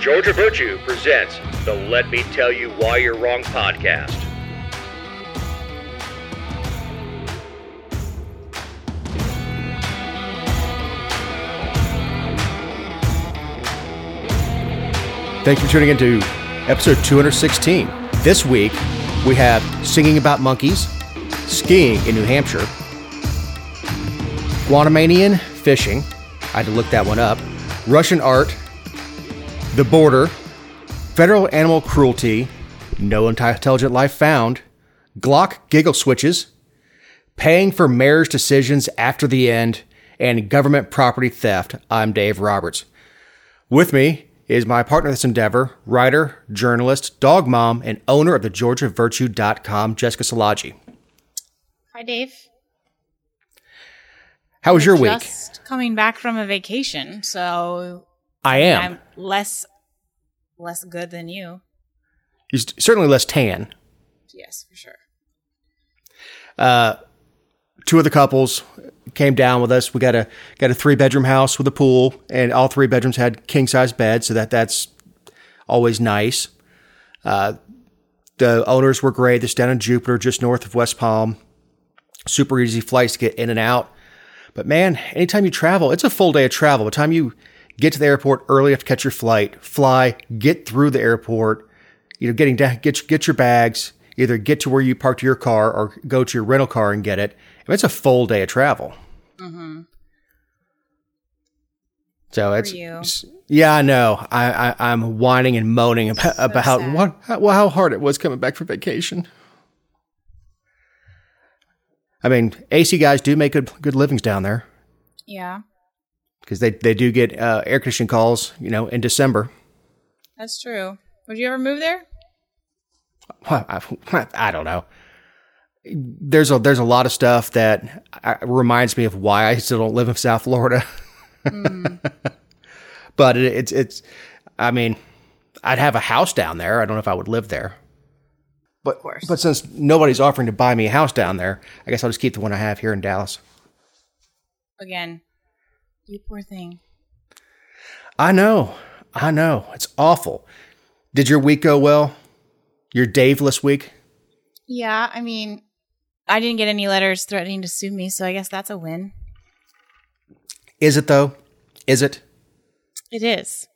Georgia Virtue presents the Let Me Tell You Why You're Wrong podcast. Thanks for tuning in to episode 216. This week, we have singing about monkeys, skiing in New Hampshire, Guanamanian fishing. I had to look that one up. Russian art, the border, federal animal cruelty, no intelligent life found, Glock giggle switches, paying for mayor's decisions after the end, and government property theft. I'm Dave Roberts. With me is my partner in this endeavor, writer, journalist, dog mom, and owner of the GeorgiaVirtue.com, Jessica Szilagyi. Hi, Dave. How was your week? Just coming back from a vacation, so I am. I'm less less good than you. He's certainly less tan. Yes, for sure. Uh, two of the couples came down with us. We got a got a three bedroom house with a pool, and all three bedrooms had king size beds, so that that's always nice. Uh, the owners were great. This down in Jupiter, just north of West Palm. Super easy flights to get in and out. But man, anytime you travel, it's a full day of travel. By the time you get to the airport early enough to catch your flight, fly, get through the airport, you know, getting down, get get your bags, either get to where you parked your car or go to your rental car and get it. I mean, it's a full day of travel. Mm-hmm. So it's you. yeah, I know. I, I am whining and moaning about, So about what how, well, how hard it was coming back from vacation. I mean, AC guys do make good good livings down there Yeah, because they they do get uh, air conditioning calls, you know, in December. that's true. Would you ever move there? I, I don't know. There's a there's a lot of stuff that uh, reminds me of why I still don't live in South Florida. but it, it's it's I mean, I'd have a house down there. I don't know if I would live there. But but since nobody's offering to buy me a house down there, I guess I'll just keep the one I have here in Dallas. Again, you poor thing. I know. I know. It's awful. Did your week go well? Your Daveless week? Yeah, I mean, I didn't get any letters threatening to sue me, so I guess that's a win. Is it though? Is it? It is.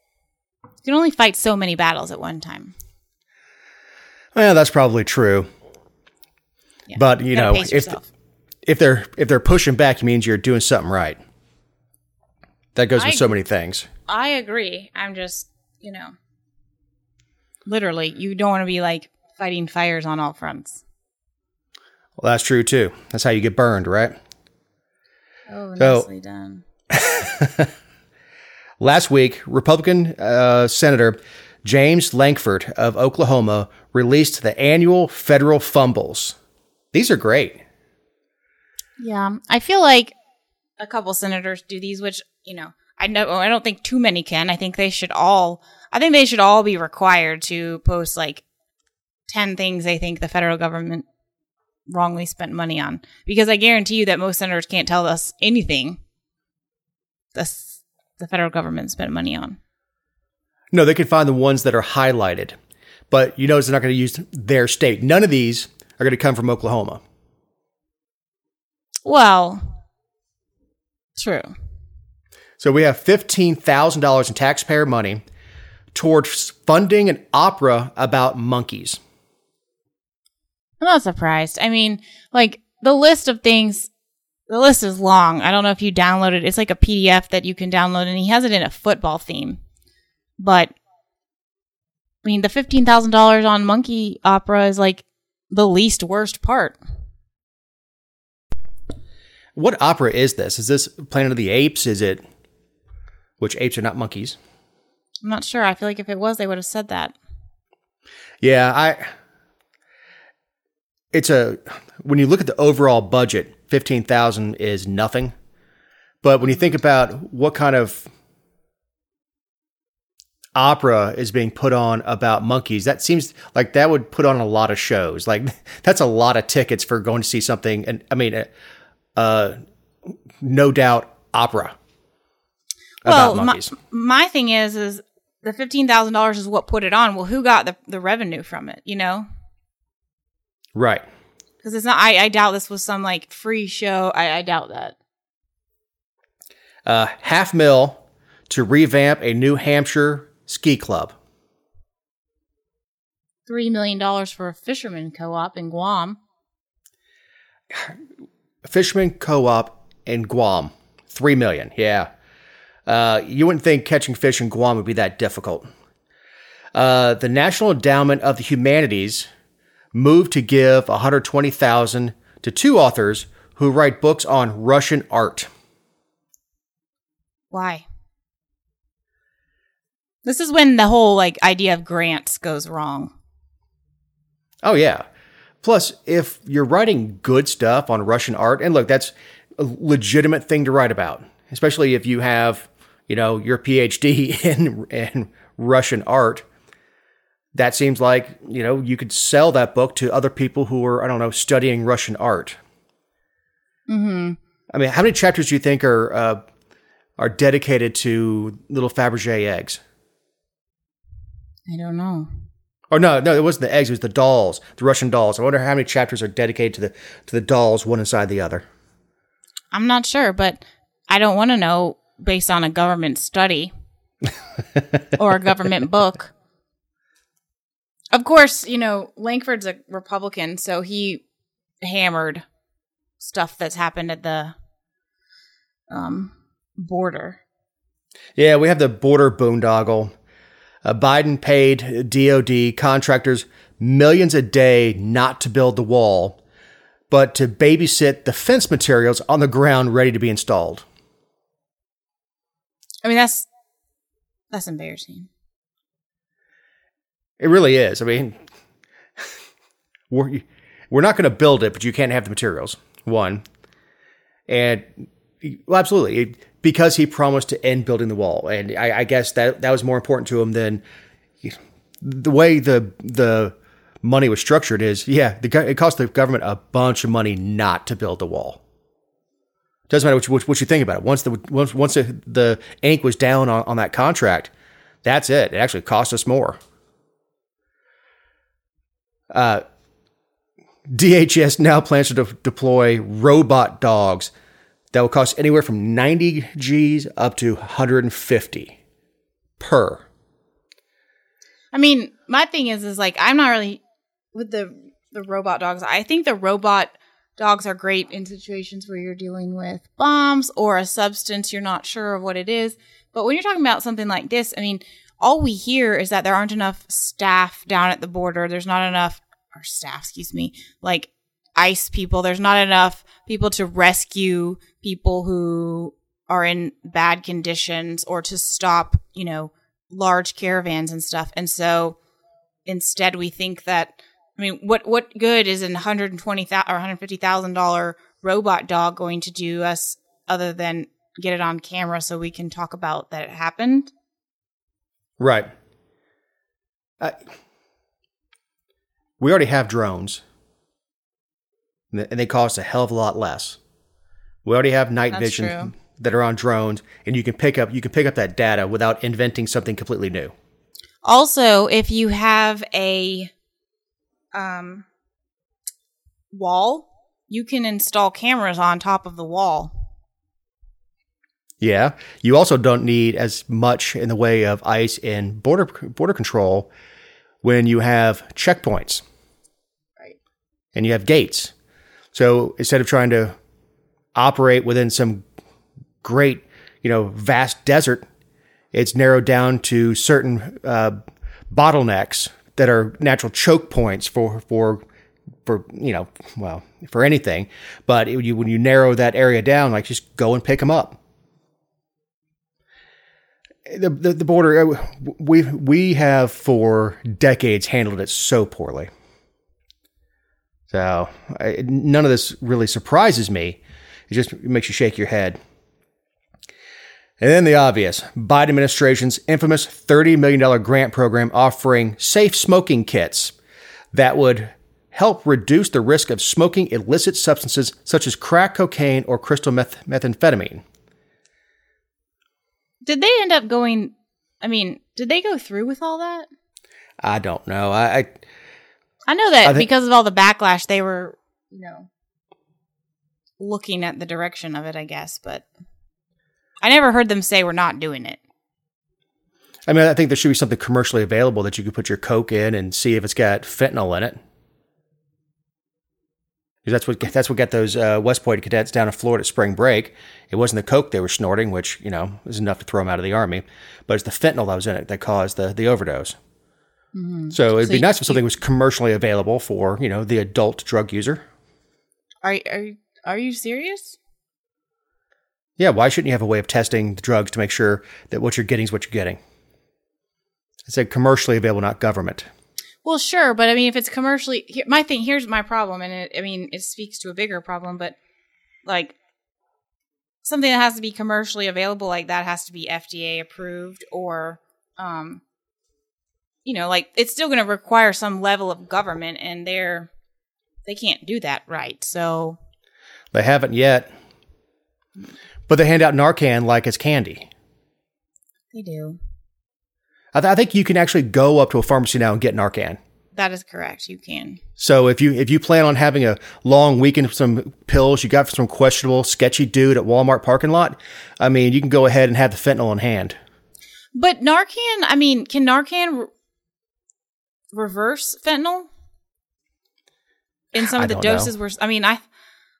You can only fight so many battles at one time. Well, that's probably true. Yeah. But you know, if if they're if they're pushing back, it means you're doing something right. That goes with I- so many things. I agree. I'm just, you know, literally, you don't want to be like fighting fires on all fronts. Well, that's true too. That's how you get burned, right? Oh, So- nicely done. Last week, Republican uh, Senator James Lankford of Oklahoma released the annual federal fumbles. These are great. Yeah, I feel like a couple senators do these, which you know, I know I don't think too many can. I think they should all. I think they should all be required to post like ten things they think the federal government wrongly spent money on, because I guarantee you that most senators can't tell us anything. The the federal government spent money on. No, they can find the ones that are highlighted, but you notice they're not going to use their state. None of these are going to come from Oklahoma. Well, true. So we have $15,000 in taxpayer money towards funding an opera about monkeys. I'm not surprised. I mean, like the list of things, the list is long. I don't know if you downloaded. It. It's like a PDF that you can download, and he has it in a football theme. But I mean, the fifteen thousand dollars on monkey opera is like the least worst part. What opera is this? Is this Planet of the Apes? Is it which apes are not monkeys? I'm not sure. I feel like if it was, they would have said that. Yeah, I it's a when you look at the overall budget, 15,000 is nothing. But when you think about what kind of opera is being put on about monkeys, that seems like that would put on a lot of shows. Like that's a lot of tickets for going to see something and I mean uh, uh no doubt opera well, my, my thing is, is the fifteen thousand dollars is what put it on. Well, who got the the revenue from it? You know, Right. because it's not. I, I doubt this was some like free show. I, I doubt that. Uh, half mil to revamp a New Hampshire ski club. Three million dollars for a fisherman co-op in Guam. Fisherman co-op in Guam. Three million. Yeah. Uh, you wouldn't think catching fish in Guam would be that difficult. Uh, the National Endowment of the Humanities moved to give 120,000 to two authors who write books on Russian art. Why? This is when the whole like idea of grants goes wrong. Oh yeah. Plus, if you're writing good stuff on Russian art, and look, that's a legitimate thing to write about, especially if you have, you know, your PhD in in Russian art. That seems like you know you could sell that book to other people who are I don't know studying Russian art. Mm-hmm. I mean, how many chapters do you think are uh, are dedicated to little Fabergé eggs? I don't know. Oh no, no, it wasn't the eggs; it was the dolls, the Russian dolls. I wonder how many chapters are dedicated to the to the dolls, one inside the other. I'm not sure, but I don't want to know based on a government study or a government book. Of course, you know, Lankford's a Republican, so he hammered stuff that's happened at the um, border. Yeah, we have the border boondoggle. Uh, Biden paid DoD contractors millions a day not to build the wall, but to babysit the fence materials on the ground ready to be installed. I mean, that's that's embarrassing. It really is. I mean, we're we're not going to build it, but you can't have the materials. One, and well, absolutely, because he promised to end building the wall, and I, I guess that that was more important to him than the way the the money was structured. Is yeah, the, it cost the government a bunch of money not to build the wall. Doesn't matter what you, what, what you think about it. Once the once once the, the ink was down on, on that contract, that's it. It actually cost us more. Uh, DHS now plans to de- deploy robot dogs that will cost anywhere from 90 G's up to 150 per. I mean, my thing is, is like I'm not really with the the robot dogs. I think the robot dogs are great in situations where you're dealing with bombs or a substance you're not sure of what it is. But when you're talking about something like this, I mean, all we hear is that there aren't enough staff down at the border. There's not enough, or staff, excuse me, like ICE people. There's not enough people to rescue people who are in bad conditions or to stop, you know, large caravans and stuff. And so instead we think that I mean, what what good is an hundred and twenty thousand or one hundred fifty thousand dollar robot dog going to do us other than get it on camera so we can talk about that it happened? Right. I, we already have drones, and they- and they cost a hell of a lot less. We already have night That's vision true. that are on drones, and you can pick up you can pick up that data without inventing something completely new. Also, if you have a um wall, you can install cameras on top of the wall. Yeah. You also don't need as much in the way of ICE and border border control when you have checkpoints. Right. And you have gates. So instead of trying to operate within some great, you know, vast desert, it's narrowed down to certain uh, bottlenecks that are natural choke points for for for you know well for anything. But it, you, when you narrow that area down, like just go and pick them up the, the the border uh, we we have for decades handled it so poorly. So I, none of this really surprises me. It just makes you shake your head. And then the obvious Biden administration's infamous $30 million grant program offering safe smoking kits that would help reduce the risk of smoking illicit substances such as crack cocaine or crystal meth- methamphetamine. Did they end up going I mean, did they go through with all that? I don't know. I, I I know that I think- because of all the backlash, they were, you know, looking at the direction of it, I guess, but I never heard them say we're not doing it. I mean, I think there should be something commercially available that you could put your Coke in and see if it's got fentanyl in it. 'Cause that's what that's what got those uh, West Point cadets down in Florida at spring break. It wasn't the coke they were snorting, which you know was enough to throw them out of the army, but it's the fentanyl that was in it that caused the the overdose. So it'd So be nice if something was commercially available for you know the adult drug user. Are are are you serious? Yeah, why shouldn't you have a way of testing the drugs to make sure that what you're getting is what you're getting? I said commercially available, not government. Well, sure, but I mean, if it's commercially, here, my thing here's my problem, and it, I mean, it speaks to a bigger problem, but like something that has to be commercially available like that has to be FDA approved, or um, you know, like it's still going to require some level of government, and they're they can't do that right. So They haven't yet, but they hand out Narcan like it's candy. they do. I, th- I think you can actually go up to a pharmacy now and get Narcan. That is correct. You can. So if you if you plan on having a long weekend with some pills you got from some questionable, sketchy dude at Walmart parking lot, I mean, you can go ahead and have the fentanyl in hand. But Narcan, I mean, can Narcan re- reverse fentanyl? In some I of the don't know. doses where I mean, I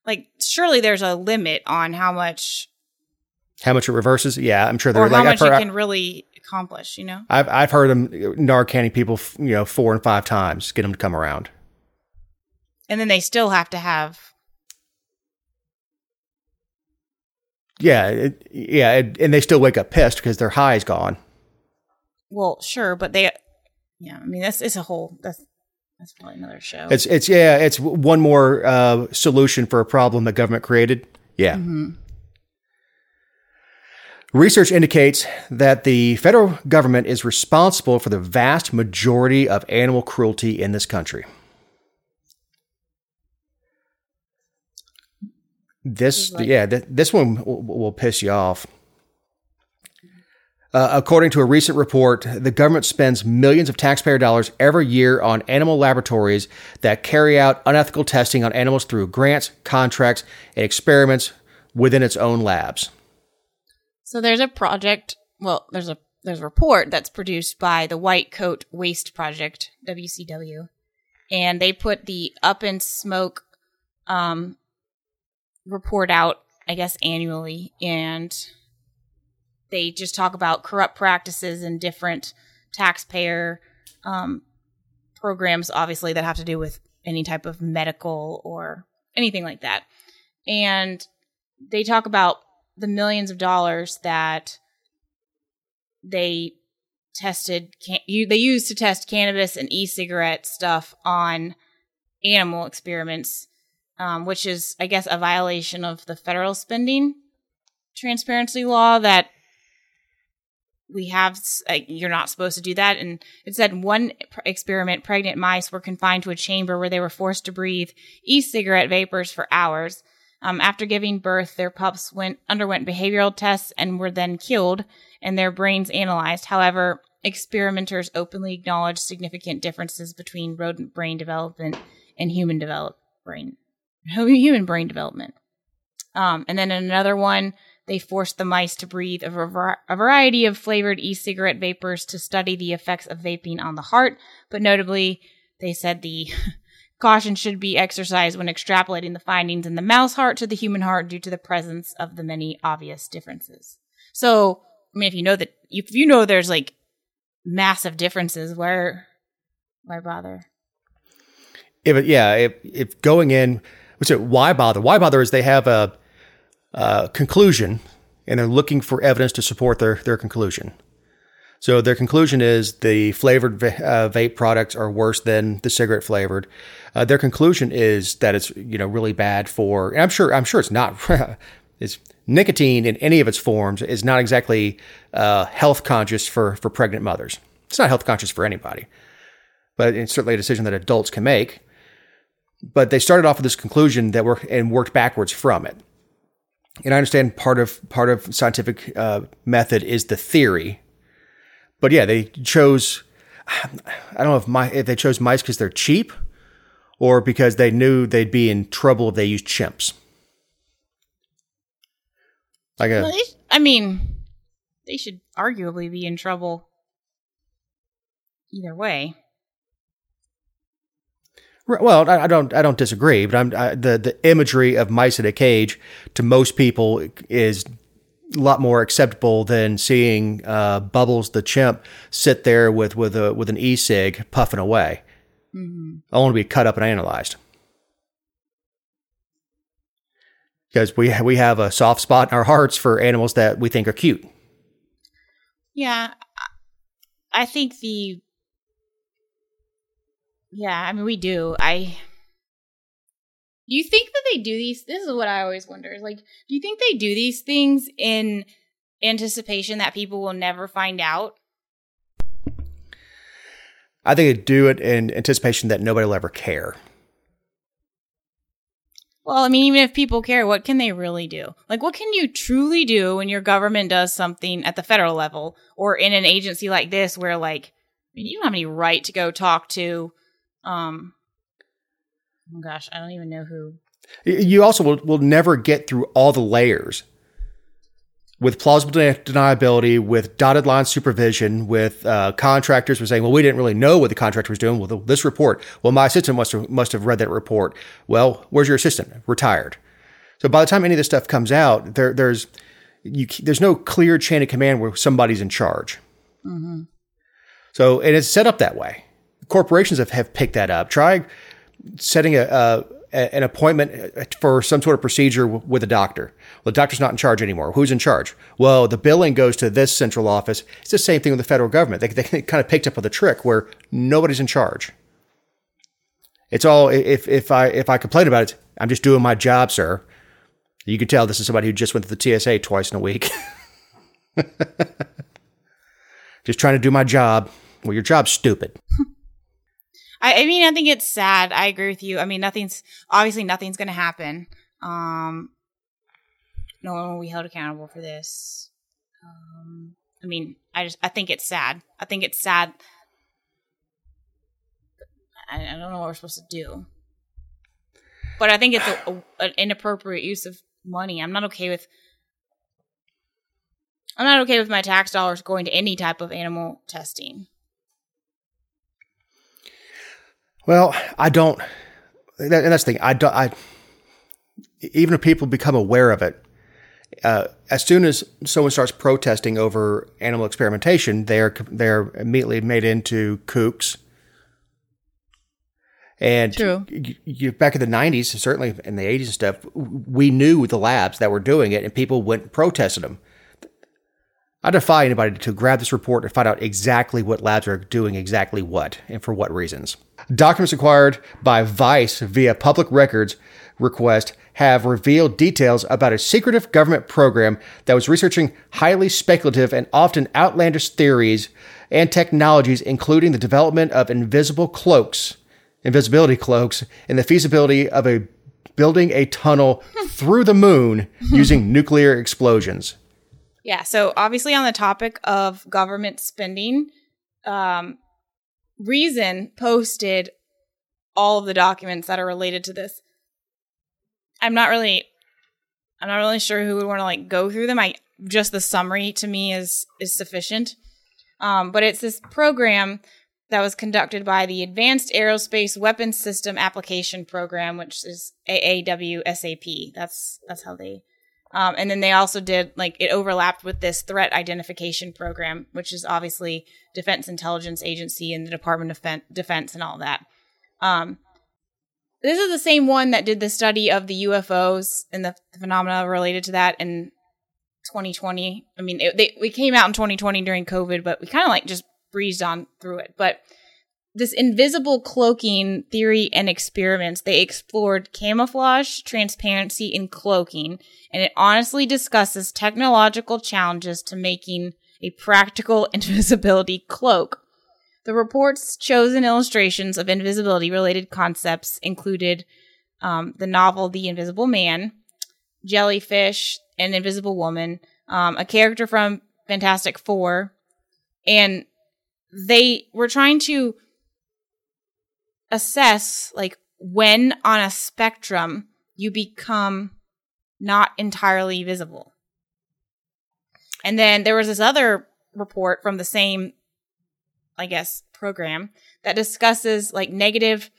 like surely there's a limit on how much How much it reverses? Yeah, I'm sure they're or how much I've it heard, can really accomplish, you know? I've I've heard them Narcanning people, f- you know, four and five times get them to come around. And then they still have to have Yeah, it, yeah, it, and they still wake up pissed because their high is gone. well, sure, but they yeah, I mean that's it's a whole that's that's probably another show. It's it's yeah, it's one more uh, solution for a problem that government created. Yeah. Research indicates that the federal government is responsible for the vast majority of animal cruelty in this country. This, like- yeah, th- this one will, will piss you off. Uh, according to a recent report, the government spends millions of taxpayer dollars every year on animal laboratories that carry out unethical testing on animals through grants, contracts, and experiments within its own labs. So there's a project. Well, there's a there's a report that's produced by the White Coat Waste Project (WCW), and they put the Up in Smoke um, report out, I guess, annually, and they just talk about corrupt practices and different taxpayer um, programs, obviously that have to do with any type of medical or anything like that, and they talk about the millions of dollars that they tested can- you, they used to test cannabis and e-cigarette stuff on animal experiments um, which is i guess a violation of the federal spending transparency law that we have uh, you're not supposed to do that. And it said one pr- experiment pregnant mice were confined to a chamber where they were forced to breathe e-cigarette vapors for hours um, after giving birth, their pups went underwent behavioral tests and were then killed, and their brains analyzed. However, experimenters openly acknowledged significant differences between rodent brain development and human develop brain human brain development. Um, and then in another one, they forced the mice to breathe a, a variety of flavored e-cigarette vapors to study the effects of vaping on the heart. But notably, they said the Caution should be exercised when extrapolating the findings in the mouse heart to the human heart due to the presence of the many obvious differences. So, I mean, if you know that, if you know there's like massive differences, where, why bother? If yeah, if, if going in, it? Why bother? Why bother is they have a, a conclusion and they're looking for evidence to support their their conclusion. So their conclusion is the flavored va- uh, vape products are worse than the cigarette flavored. Uh, their conclusion is that it's you know really bad for. I'm sure I'm sure it's not. it's nicotine in any of its forms is not exactly uh, health conscious for for pregnant mothers. It's not health conscious for anybody, but it's certainly a decision that adults can make. But they started off with this conclusion that work and worked backwards from it. And I understand part of part of scientific uh, method is the theory, but yeah, they chose. I don't know if my if they chose mice because they're cheap, or because they knew they'd be in trouble if they used chimps. Like a, Well, I mean, they should arguably be in trouble either way. well, I, I don't I don't disagree, but I'm I, the the imagery of mice in a cage to most people is a lot more acceptable than seeing uh, Bubbles the chimp sit there with with a with an e cig puffing away. I want to be cut up and analyzed because we we have a soft spot in our hearts for animals that we think are cute. Yeah, I think the. Yeah, I mean, we do. I. Do you think that they do these? This is what I always wonder. Is like, do you think they do these things in anticipation that people will never find out? I think they do it in anticipation that nobody will ever care. Well, I mean, even if people care, what can they really do? Like, what can you truly do when your government does something at the federal level or in an agency like this where, like, I mean, you don't have any right to go talk to, um, oh gosh, I don't even know who. You also will, will never get through all the layers with plausible de- deniability, with dotted line supervision, with uh, contractors were saying, "Well, we didn't really know what the contractor was doing." Well, the, this report, well, my assistant must have must have read that report. Well, where's your assistant? Retired. So by the time any of this stuff comes out, there there's you, there's no clear chain of command where somebody's in charge. So and it's set up that way. Corporations have, have picked that up. Try setting a, uh, a an appointment uh, for some sort of procedure with a doctor. Well, the doctor's not in charge anymore. Who's in charge? Well, the billing goes to this central office. It's the same thing with the federal government. They, they kind of picked up on the trick where nobody's in charge. It's all if if I if I complain about it, I'm just doing my job, sir. You can tell this is somebody who just went to the TSA twice in a week. just trying to do my job. Well, your job's stupid. I, I mean, I think it's sad. I agree with you. I mean, nothing's obviously nothing's going to happen. Um, no one will be held accountable for this. Um, I mean, I just I think it's sad. I think it's sad. I, I don't know what we're supposed to do, but I think it's a, a, an inappropriate use of money. I'm not okay with. I'm not okay with my tax dollars going to any type of animal testing. Well, I don't. And that's the thing. I don't. I even if people become aware of it, uh, as soon as someone starts protesting over animal experimentation, they're they're immediately made into kooks. And True. You, you, back in the '90s, certainly in the '80s and stuff, we knew the labs that were doing it, and people went and protested them. I defy anybody to grab this report and find out exactly what labs are doing exactly what and for what reasons. Documents acquired by Vice via public records request have revealed details about a secretive government program that was researching highly speculative and often outlandish theories and technologies, including the development of invisible cloaks, invisibility cloaks, and the feasibility of a building a tunnel through the moon using nuclear explosions. Yeah. So obviously, on the topic of government spending, um, Reason posted all of the documents that are related to this. I'm not really, I'm not really sure who would want to like go through them. I just the summary to me is is sufficient. Um, but it's this program that was conducted by the Advanced Aerospace Weapons System Application Program, which is AAWSAP. That's that's how they um, and then they also did like it overlapped with this threat identification program, which is obviously Defense Intelligence Agency and the Department of Fen- Defense and all that. Um, this is the same one that did the study of the UFOs and the phenomena related to that in 2020. I mean, it, they, we came out in 2020 during COVID, but we kind of like just breezed on through it. But this invisible cloaking theory and experiments, they explored camouflage, transparency, and cloaking, and it honestly discusses technological challenges to making a practical invisibility cloak. The report's chosen illustrations of invisibility related concepts included um, the novel The Invisible Man, Jellyfish, An Invisible Woman, um, a character from Fantastic Four, and they were trying to assess like when on a spectrum you become not entirely visible. And then there was this other report from the same, I guess, program that discusses like negative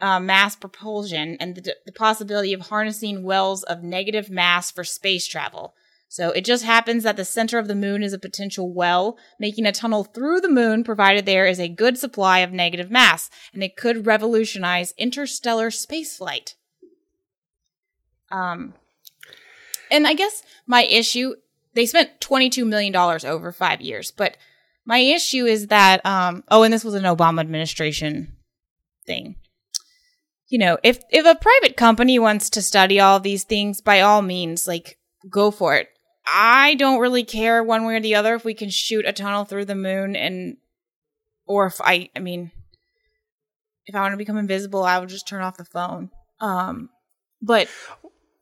uh, mass propulsion and the, the possibility of harnessing wells of negative mass for space travel. So it just happens that the center of the moon is a potential well, making a tunnel through the moon provided there is a good supply of negative mass, and it could revolutionize interstellar spaceflight. Um, and I guess my issue, they spent $22 million over five years, but my issue is that, um, oh, and this was an Obama administration thing. You know, if, if a private company wants to study all these things, by all means, like, go for it. I don't really care one way or the other if we can shoot a tunnel through the moon and, or if I, I mean, if I want to become invisible, I would just turn off the phone. Um, but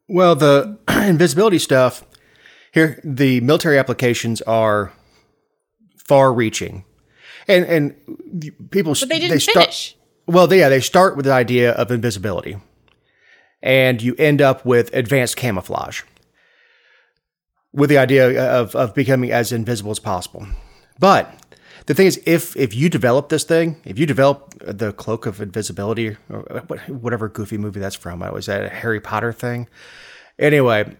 Well, the invisibility stuff here, the military applications are far-reaching, and and people. but they didn't start, finish. Well, they, yeah, they start with the idea of invisibility, and you end up with advanced camouflage, with the idea of of becoming as invisible as possible. But the thing is, if if you develop this thing, if you develop the cloak of invisibility or whatever goofy movie that's from, I was that a Harry Potter thing? Anyway,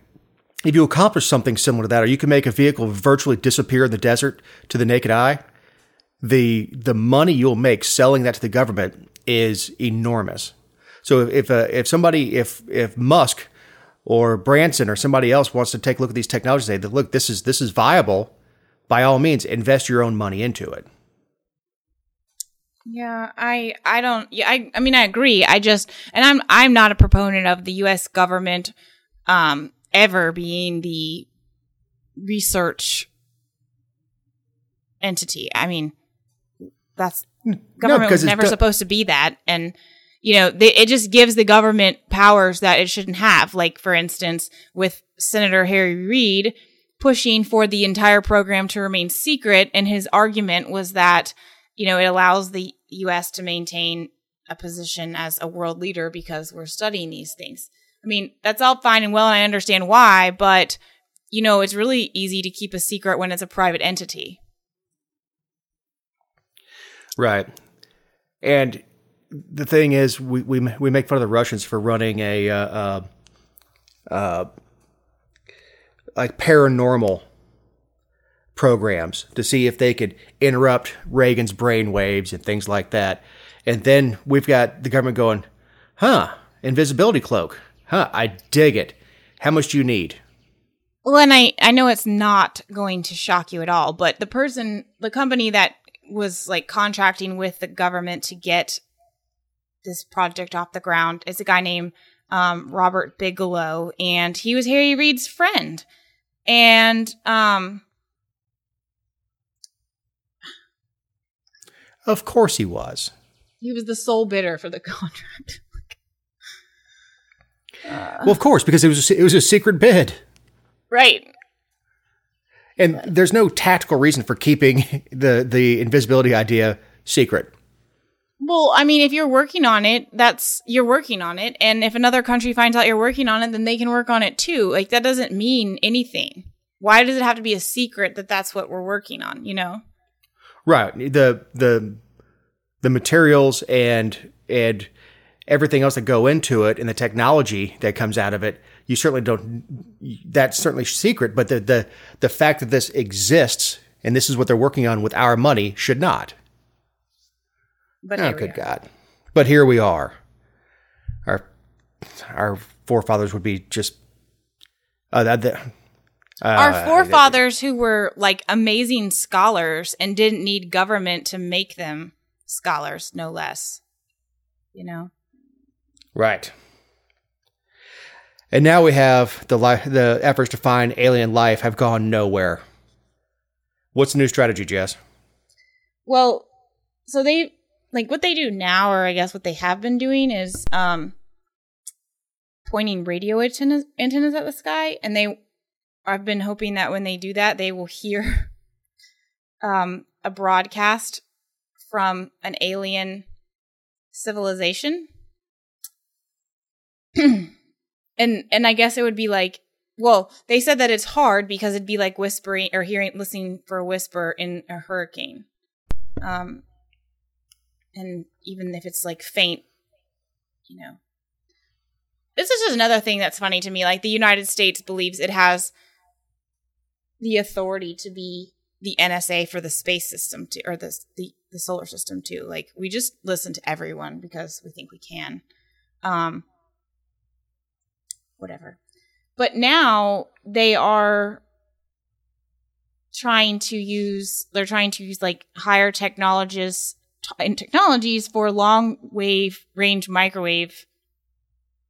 if you accomplish something similar to that, or you can make a vehicle virtually disappear in the desert to the naked eye, the the money you'll make selling that to the government is enormous. So if if, uh, if somebody if if Musk or Branson or somebody else wants to take a look at these technologies, they say, look, this is this is viable. By all means, invest your own money into it. Yeah, I I don't yeah, I I mean I agree. I just and I'm I'm not a proponent of the US government um ever being the research entity. I mean that's government because was never supposed to be that and you know, they, it just gives the government powers that it shouldn't have. Like, for instance, with Senator Harry Reid pushing for the entire program to remain secret, and his argument was that you know, it allows the US to maintain a position as a world leader because we're studying these things. I mean, that's all fine and well, and I understand why, but, you know, it's really easy to keep a secret when it's a private entity. Right. And the thing is, we, we, we make fun of the Russians for running a, uh, uh, uh, like paranormal programs to see if they could interrupt Reagan's brain waves and things like that. And then we've got the government going, huh, invisibility cloak. Huh, I dig it. How much do you need? Well, and I, I know it's not going to shock you at all, but the person, the company that was like contracting with the government to get this project off the ground is a guy named um, Robert Bigelow, and he was Harry Reid's friend. And um, Of course he was. he was the sole bidder for the contract. Well, of course, because it was a, it was a secret bid. right. And there's no tactical reason for keeping the the invisibility idea secret. Well, I mean, if you're working on it, that's you're working on it, and if another country finds out you're working on it, then they can work on it too. Like that doesn't mean anything. Why does it have to be a secret that that's what we're working on? You know? Right. The the the materials and and everything else that go into it and the technology that comes out of it, you certainly don't that's certainly secret, but the the the fact that this exists and this is what they're working on with our money should not. But Oh, good. God. But here we are. Our our forefathers would be just uh, that, that- Our uh, forefathers who were like amazing scholars and didn't need government to make them scholars, no less. You know? Right. And now we have the li- the efforts to find alien life have gone nowhere. What's the new strategy, Jess? Well, so they like what they do now, or I guess what they have been doing is um pointing radio antennas, antennas at the sky, and they I've been hoping that when they do that, they will hear um a broadcast from an alien civilization. and and I guess it would be like well, they said that it's hard because it'd be like whispering or hearing listening for a whisper in a hurricane. Um and even if it's like faint, you know. This is just another thing that's funny to me. Like the United States believes it has the authority to be the NSA for the space system too, or the, the the solar system too. Like we just listen to everyone because we think we can. Um, whatever. But now they are trying to use. They're trying to use like higher technologies and technologies for long wave range microwave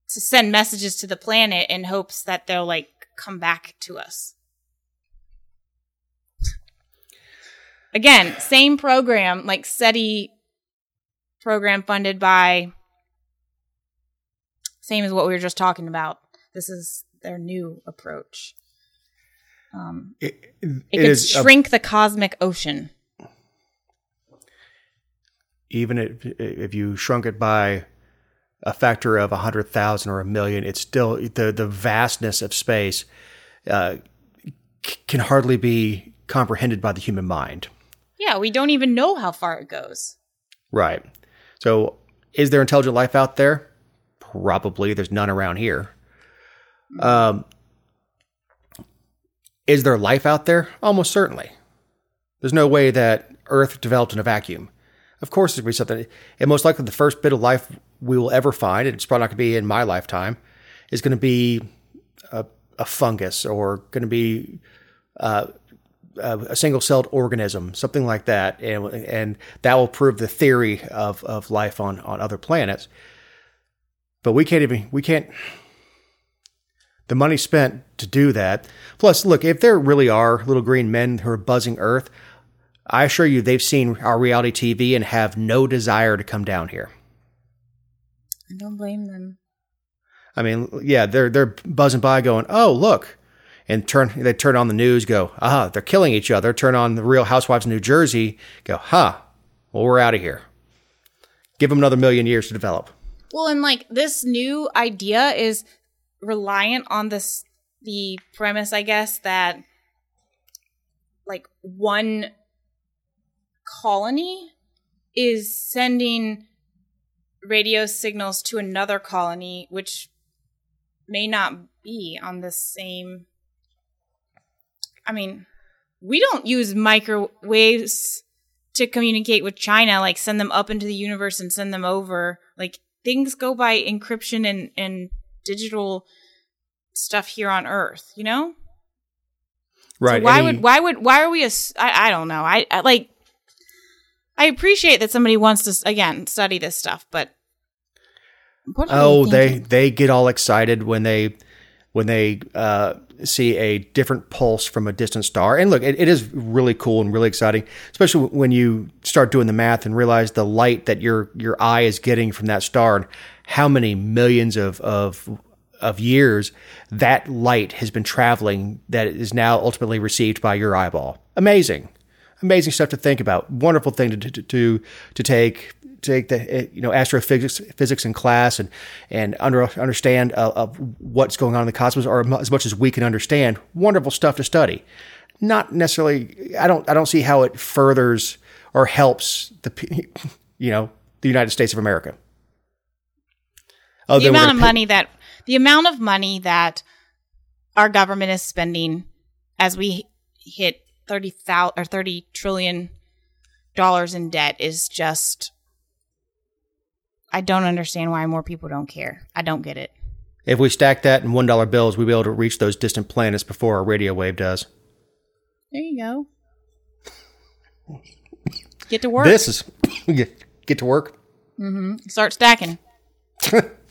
to send messages to the planet in hopes that they'll like come back to us. Again, same program, like SETI program funded by same as what we were just talking about. This is their new approach. Um, It, it, it could is a- shrink the cosmic ocean. Even if, if you shrunk it by a factor of a hundred thousand or a million, it's still the the vastness of space uh, c- can hardly be comprehended by the human mind. Yeah, we don't even know how far it goes. Right. So, is there intelligent life out there? Probably. There's none around here. Um, is there life out there? Almost certainly. There's no way that Earth developed in a vacuum. Of course, there's going to be something. And most likely, the first bit of life we will ever find, and it's probably not going to be in my lifetime, is going to be a, a fungus or going to be uh, a, a single-celled organism, something like that, and and that will prove the theory of of life on on other planets. But we can't even we can't. The money spent to do that. Plus, look, if there really are little green men who are buzzing Earth, I assure you they've seen our reality TV and have no desire to come down here. I don't blame them. I mean, yeah, they're they're buzzing by, going, "Oh, look," and turn they turn on the news, go, "Ah, they're killing each other." Turn on the Real Housewives of New Jersey, go, "Huh, well, we're out of here." Give them another million years to develop. Well, and like this new idea is reliant on this the premise, I guess, that like one colony is sending radio signals to another colony, which may not be on the same. I mean, we don't use microwaves to communicate with China, like send them up into the universe and send them over. Like things go by encryption and, and digital stuff here on Earth, you know? Right. So why any- would why would why are we? Ass- I I don't know. I, I like. I appreciate that somebody wants to again study this stuff, but Oh, they they get all excited when they when they uh, see a different pulse from a distant star. And look, it, it is really cool and really exciting, especially when you start doing the math and realize the light that your your eye is getting from that star and how many millions of of of years that light has been traveling that is now ultimately received by your eyeball. Amazing amazing stuff to think about. Wonderful thing to to to, to take take the eh, you know astrophysics physics in class and and under, understand uh, of what's going on in the cosmos, or as much as we can understand. Wonderful stuff to study. Not necessarily. I don't. I don't see how it furthers or helps the you know the United States of America. Oh, the amount of money that the amount of money that our government is spending as we hit thirty thousand or thirty trillion dollars in debt is just. I don't understand why more people don't care. I don't get it. If we stack that in one dollar bills, we'll be able to reach those distant planets before our radio wave does. There you go. Get to work. This is get, get to work. Mm-hmm. Start stacking.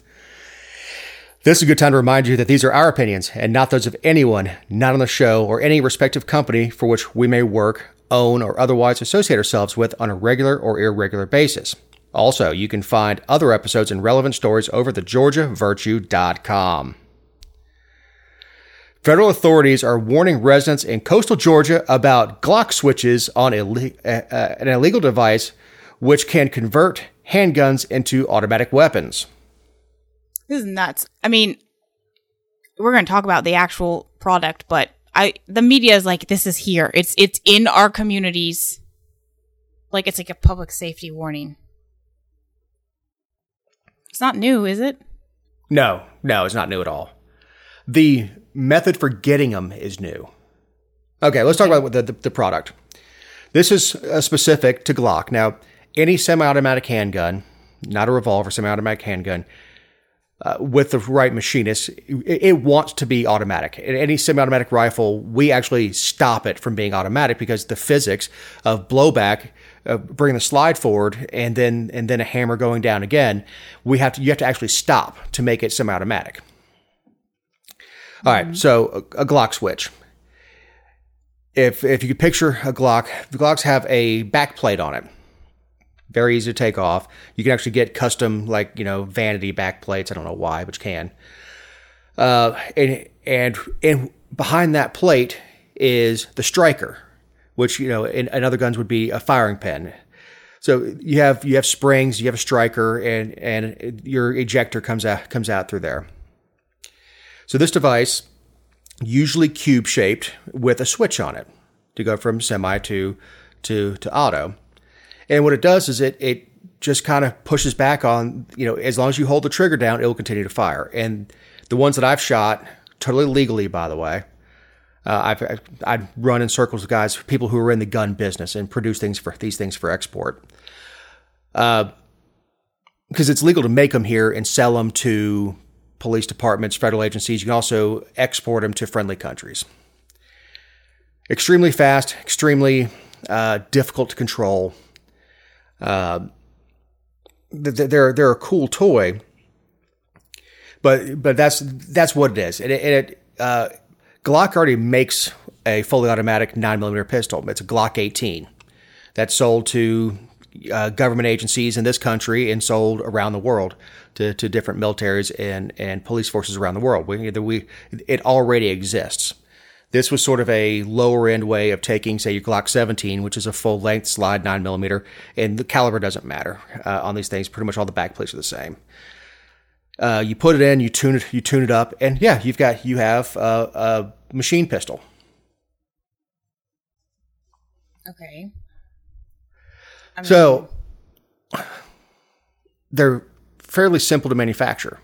This is a good time to remind you that these are our opinions and not those of anyone not on the show or any respective company for which we may work, own, or otherwise associate ourselves with on a regular or irregular basis. Also, you can find other episodes and relevant stories over at thegeorgiavirtue.com. Federal authorities are warning residents in coastal Georgia about Glock switches on an illegal device which can convert handguns into automatic weapons. This is nuts. I mean, we're going to talk about the actual product, but I the media is like this is here. It's it's in our communities. Like it's like a public safety warning. It's not new, is it? No, no, it's not new at all. The method for getting them is new. Okay, let's talk about the, the, the product. This is uh, specific to Glock. Now, any semi automatic handgun, not a revolver, semi automatic handgun, uh, with the right machinist, it, it wants to be automatic. In any semi automatic rifle, we actually stop it from being automatic because the physics of blowback. Uh, bringing the slide forward and then and then a hammer going down again, we have to you have to actually stop to make it semi-automatic. All right, so a, a Glock switch if if you could picture a Glock, the Glocks have a back plate on it. Very easy to take off. You can actually get custom, like you know, vanity back plates. I don't know why, but you can. Uh, and and and behind that plate is the striker, which you know in, in other guns would be a firing pin. So you have you have springs, you have a striker, and and your ejector comes out comes out through there. So this device usually cube shaped with a switch on it to go from semi to to to auto. And what it does is it it just kind of pushes back on, you know, as long as you hold the trigger down, it will continue to fire. And the ones that I've shot, totally legally, by the way, uh, I've, I've I'd run in circles with guys, people who are in the gun business and produce things for these things for export. Uh, because it's legal to make them here and sell them to police departments, federal agencies. You can also export them to friendly countries. Extremely fast, extremely uh, difficult to control. Uh, they're they're a cool toy, but but that's that's what it is. It, it uh, Glock already makes a fully automatic nine millimeter pistol. It's a Glock 18 that's sold to uh, government agencies in this country and sold around the world to, to different militaries and, and police forces around the world. We, we, it already exists. This was sort of a lower end way of taking, say, your Glock 17, which is a full length slide 9 millimeter, and the caliber doesn't matter uh, on these things. Pretty much all the back plates are the same. Uh, you put it in, you tune it, you tune it up, and yeah, you've got you have a, a machine pistol. Okay. I mean, so they're fairly simple to manufacture.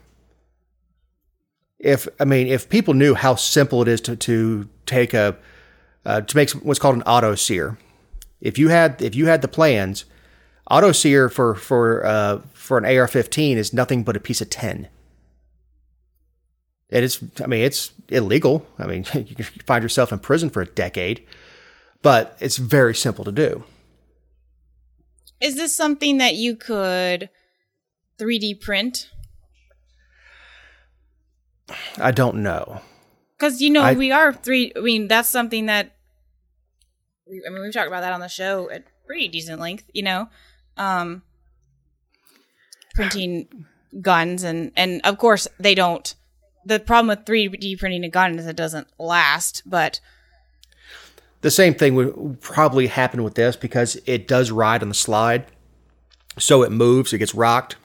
If I mean, if people knew how simple it is to to take a uh, to make what's called an auto sear, if you had if you had the plans, auto sear for for uh, for an AR-15 is nothing but a piece of tin. It is. I mean, it's illegal. I mean, you can find yourself in prison for a decade, but it's very simple to do. Is this something that you could 3D print? I don't know. Because you know I, we are three. I mean, that's something that. I mean, we've talked about that on the show at pretty decent length. You know, um, printing guns and and of course they don't. The problem with 3D printing a gun is it doesn't last, but. The same thing would probably happen with this because it does ride on the slide. So it moves, it gets rocked.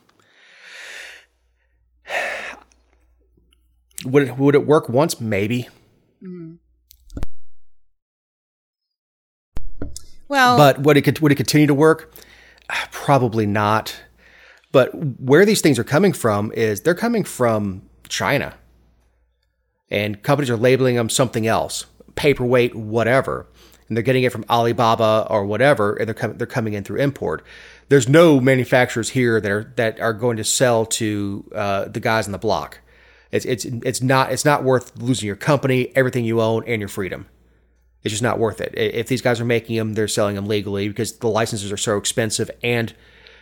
Would it, would it work once? Maybe. Mm-hmm. Well, but would it would it continue to work? Probably not. But where these things are coming from is they're coming from China, and companies are labeling them something else, paperweight, whatever, and they're getting it from Alibaba or whatever, and they're coming they're coming in through import. There's no manufacturers here that are that are going to sell to uh, the guys in the block. It's it's it's not it's not worth losing your company, everything you own, and your freedom. It's just not worth it. If these guys are making them, they're selling them legally because the licenses are so expensive, and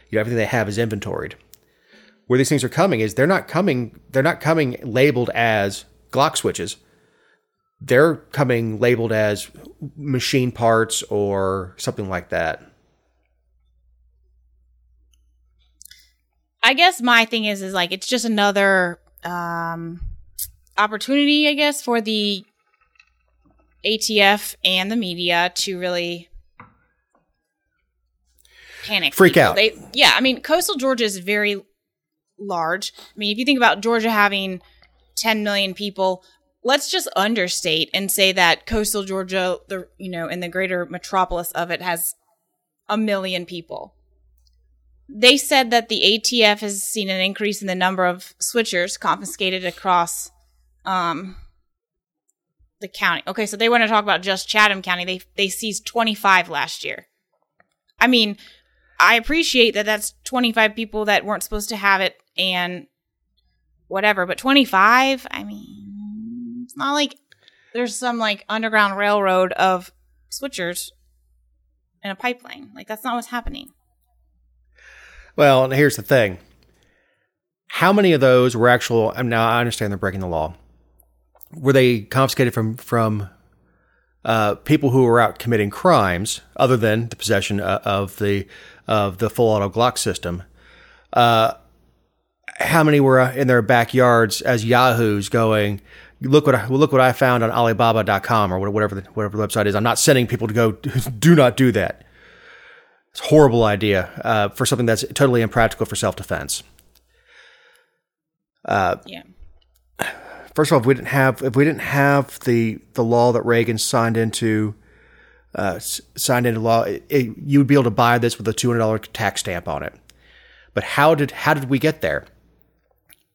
you know everything they have is inventoried. Where these things are coming is they're not coming they're not coming labeled as Glock switches. They're coming labeled as machine parts or something like that. I guess my thing is is like it's just another um, opportunity, I guess, for the ATF and the media to really panic. Freak people. out. They, yeah, I mean, coastal Georgia is very large. I mean, if you think about Georgia having 10 million people, let's just understate and say that coastal Georgia, the you know, in the greater metropolis of it, has a million people. They said that the ATF has seen an increase in the number of switchers confiscated across um, the county. Okay, so they want to talk about just Chatham County. They they seized 25 last year. I mean, I appreciate that that's 25 people that weren't supposed to have it and whatever, but 25, I mean, it's not like there's some like underground railroad of switchers in a pipeline. Like that's not what's happening. Well, and here's the thing. How many of those were actual? Now I understand they're breaking the law. Were they confiscated from from uh, people who were out committing crimes, other than the possession uh, of the of the full auto Glock system? Uh, how many were uh, in their backyards as yahoos going? Look what I, look what I found on Alibaba.com or whatever the, whatever the website is. I'm not sending people to go. Do not do that. It's a horrible idea uh, for something that's totally impractical for self defense. Yeah. First of all, if we didn't have if we didn't have the the law that Reagan signed into uh, signed into law, it, it, you would be able to buy this with a two hundred dollar tax stamp on it. But how did how did we get there?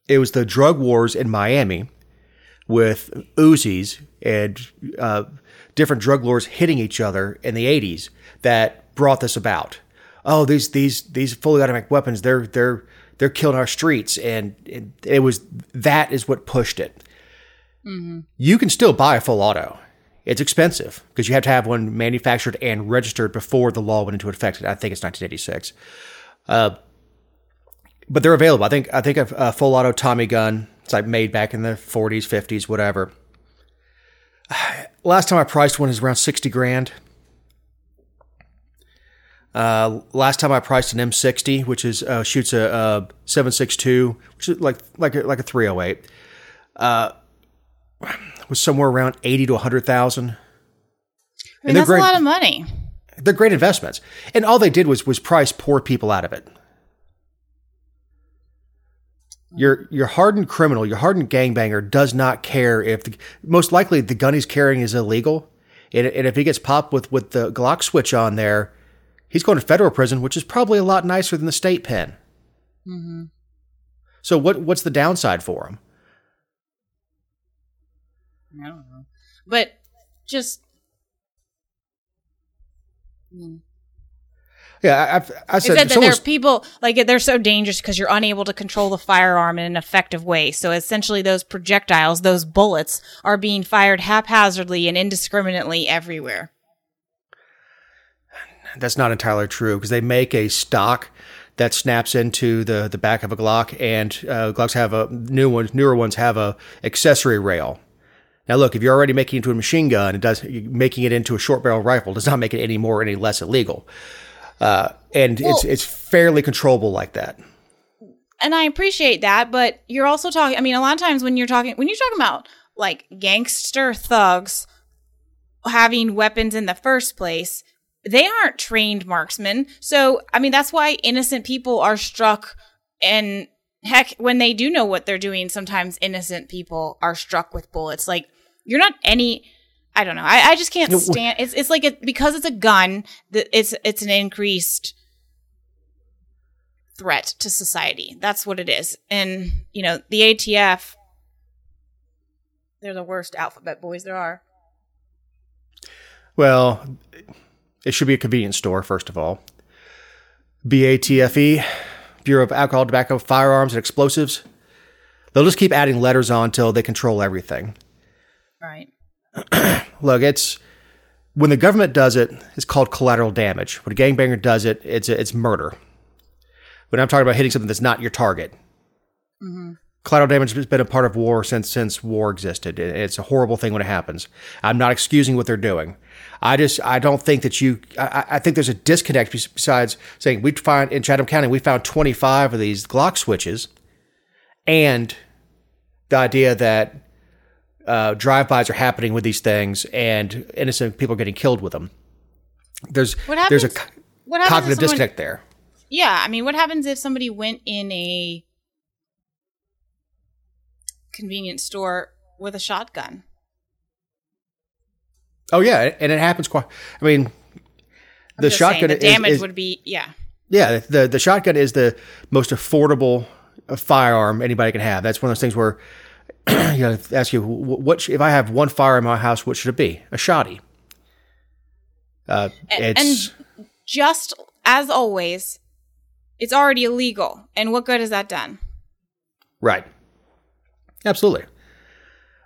It was the drug wars in Miami with Uzis and uh, different drug lords hitting each other in the '80s that brought this about. Oh, these these these fully automatic weapons they're they're they're killing our streets, and it, it was that is what pushed it. Mm-hmm. You can still buy a full auto. It's expensive because you have to have one manufactured and registered before the law went into effect. I think it's 1986 uh, but they're available. I think I think a, a full auto Tommy gun. It's like made back in the 40s, 50s, whatever. Last time I priced one is around 60 grand. Uh, last time I priced an M60, which is uh, shoots a, a 762, which is like like a, like a 308, uh, was somewhere around 80 to 100,000. I mean, that's great- a lot of money. They're great investments, and all they did was was price poor people out of it. Your your hardened criminal, your hardened gangbanger does not care if the, most likely the gun he's carrying is illegal, and, and if he gets popped with with the Glock switch on there, he's going to federal prison, which is probably a lot nicer than the state pen. Mm-hmm. So what what's the downside for him? I don't know. But just Yeah, I, I said, said that there are people like they're so dangerous because you're unable to control the firearm in an effective way. So essentially, those projectiles, those bullets, are being fired haphazardly and indiscriminately everywhere. That's not entirely true because they make a stock that snaps into the, the back of a Glock, and uh, Glocks have a new ones, newer ones have a accessory rail. Now, look, if you're already making it into a machine gun, it does making it into a short barrel rifle does not make it any more or any less illegal, uh, and it's it's fairly controllable like that. And I appreciate that, but you're also talking. I mean, a lot of times when you're talking, when you're talking about like gangster thugs having weapons in the first place, they aren't trained marksmen. So, I mean, that's why innocent people are struck. And heck, when they do know what they're doing, sometimes innocent people are struck with bullets. Like, you're not any. I don't know. I, I just can't stand. It's it's like it, because it's a gun. It's it's an increased threat to society. That's what it is. And, you know, the ATF, they're the worst alphabet boys there are. Well, it should be a convenience store first of all. BATFE, E, Bureau of Alcohol, Tobacco, Firearms, and Explosives. They'll just keep adding letters on until they control everything. Right. Look, it's when the government does it, it's called collateral damage. When a gangbanger does it, it's it's murder. When I'm talking about hitting something that's not your target, mm-hmm. Collateral damage has been a part of war since since war existed. It's a horrible thing when it happens. I'm not excusing what they're doing. I just I don't think that you. I, I- think there's a disconnect besides saying we find in Chatham County we found 25 of these Glock switches, and the idea that uh, drive-bys are happening with these things and innocent people are getting killed with them. There's What there's a happens- happens cognitive someone, disconnect there. Yeah, I mean, what happens if somebody went in a convenience store with a shotgun? Oh yeah, and it happens quite. I mean, the just saying, shotgun the damage is, would be yeah. Yeah, the the shotgun is the most affordable uh, firearm anybody can have. That's one of those things where you know, ask you what if I have one fire in my house, what should it be? A shotty. Uh, And- it's Just as always, it's already illegal, and what good has that done? right. Absolutely.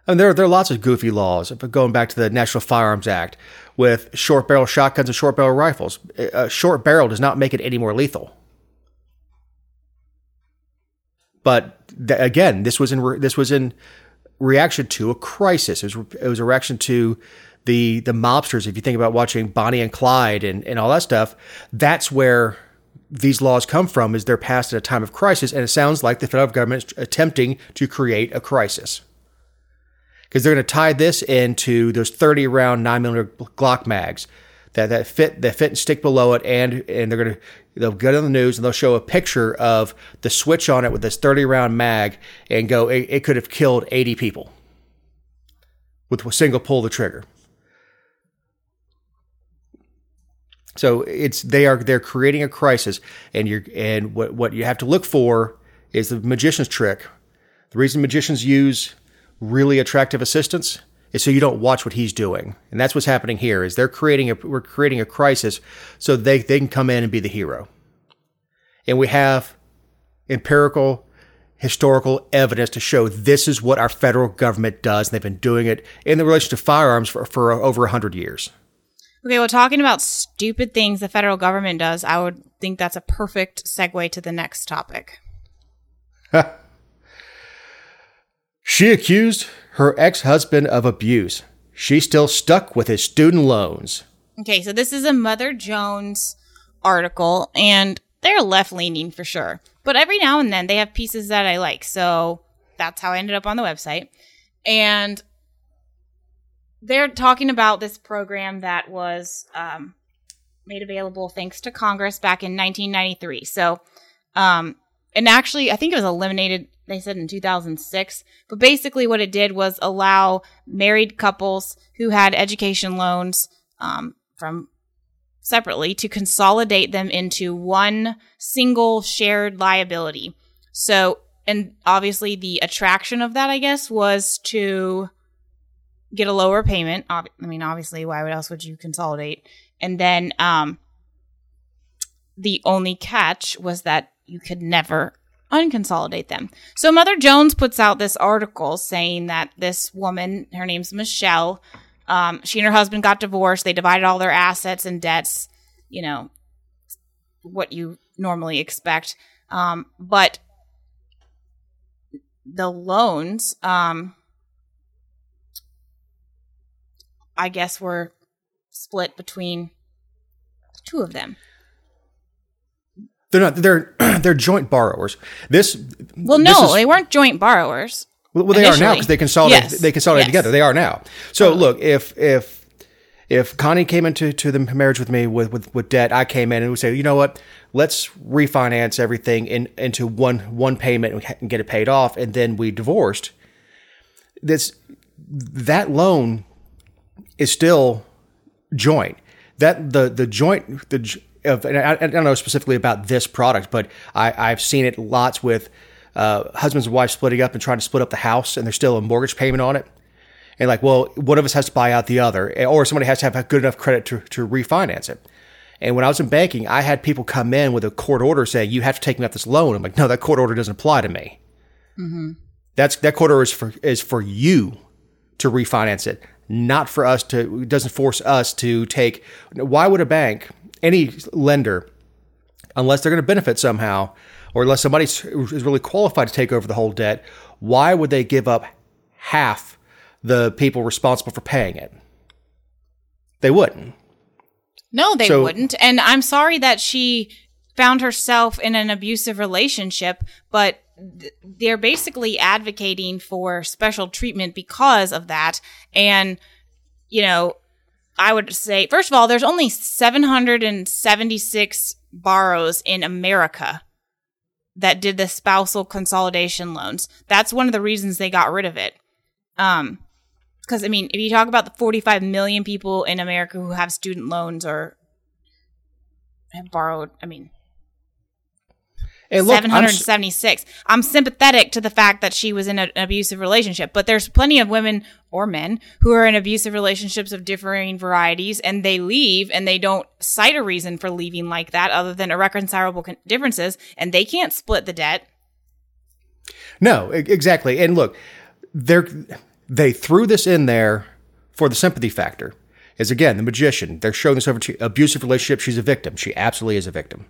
And there, there are lots of goofy laws. Going back to the National Firearms Act, with short barrel shotguns and short barrel rifles, eh, a short barrel does not make it any more lethal. But th- again, this was in re- this was in reaction to a crisis. It was it was a reaction to the the mobsters. If you think about watching Bonnie and Clyde and, and all that stuff, that's where these laws come from. Is they're passed at a time of crisis, and it sounds like the federal government is attempting to create a crisis because they're going to tie this into those 30 round 9 millimeter Glock mags that, that fit that fit and stick below it and and they're going to they'll get on the news and they'll show a picture of the switch on it with this 30 round mag and go it, it could have killed 80 people with a single pull of the trigger so it's they are they're creating a crisis and you're and what what you have to look for is the magician's trick the reason magicians use really attractive assistants is so you don't watch what he's doing. And that's what's happening here is they're creating a we're creating a crisis so they, they can come in and be the hero. And we have empirical historical evidence to show this is what our federal government does and they've been doing it in the relation to firearms for, for over 100 years. Okay, well, talking about stupid things the federal government does, I would think that's a perfect segue to the next topic. She accused her ex-husband of abuse. She's still stuck with his student loans. Okay, so this is a Mother Jones article, and they're left leaning for sure. But every now and then they have pieces that I like. So that's how I ended up on the website. And they're talking about this program that was um, made available thanks to Congress back in 1993. So, um, and actually, I think it was eliminated, they said in 2006. But basically, what it did was allow married couples who had education loans um, from separately to consolidate them into one single shared liability. So, and obviously, the attraction of that, I guess, was to get a lower payment. I mean, obviously, why else would you consolidate? And then, um, the only catch was that you could never unconsolidate them. So Mother Jones puts out this article saying that this woman, her name's Michelle, um, she and her husband got divorced. They divided all their assets and debts, you know, what you normally expect. Um, but the loans, um, I guess, we're split between two of them. They're not they're they're joint borrowers. This Well, this no, is- they weren't joint borrowers. Well, well, they are now because they consolidate. Yes. They consolidate Yes. together. They are now. So look, if if if Connie came into to the marriage with me with, with with debt, I came in and would say, you know what, let's refinance everything in into one one payment and, and get it paid off, and then we divorced. This that loan is still joint. That the the joint the of and I, I don't know specifically about this product, but I, I've seen it lots with uh, husbands and wives splitting up and trying to split up the house, and there's still a mortgage payment on it. And like, well, one of us has to buy out the other, or somebody has to have good enough credit to, to refinance it. And when I was in banking, I had people come in with a court order saying, "You have to take me out this loan." I'm like, "No, that court order doesn't apply to me. That's that court order is for is for you to refinance it, not for us to. Doesn't force us to take. Why would a bank, any lender, unless they're going to benefit somehow, or unless somebody is really qualified to take over the whole debt, why would they give up half the people responsible for paying it? They wouldn't. No, they So- wouldn't. And I'm sorry that she found herself in an abusive relationship, but they're basically advocating for special treatment because of that. And, you know, I would say, first of all, there's only 776 borrows in America that did the spousal consolidation loans. That's one of the reasons they got rid of it. Um, because I mean, if you talk about the 45 million people in America who have student loans or have borrowed, I mean, Look, I'm s- 776. I'm, sympathetic to the fact that she was in an abusive relationship, but there's plenty of women or men who are in abusive relationships of differing varieties and they leave and they don't cite a reason for leaving like that other than irreconcilable con- differences and they can't split the debt. No, exactly. And look, they're they threw this in there for the sympathy factor. Is again the magician. They're showing this over to abusive relationship. She's a victim. She absolutely is a victim.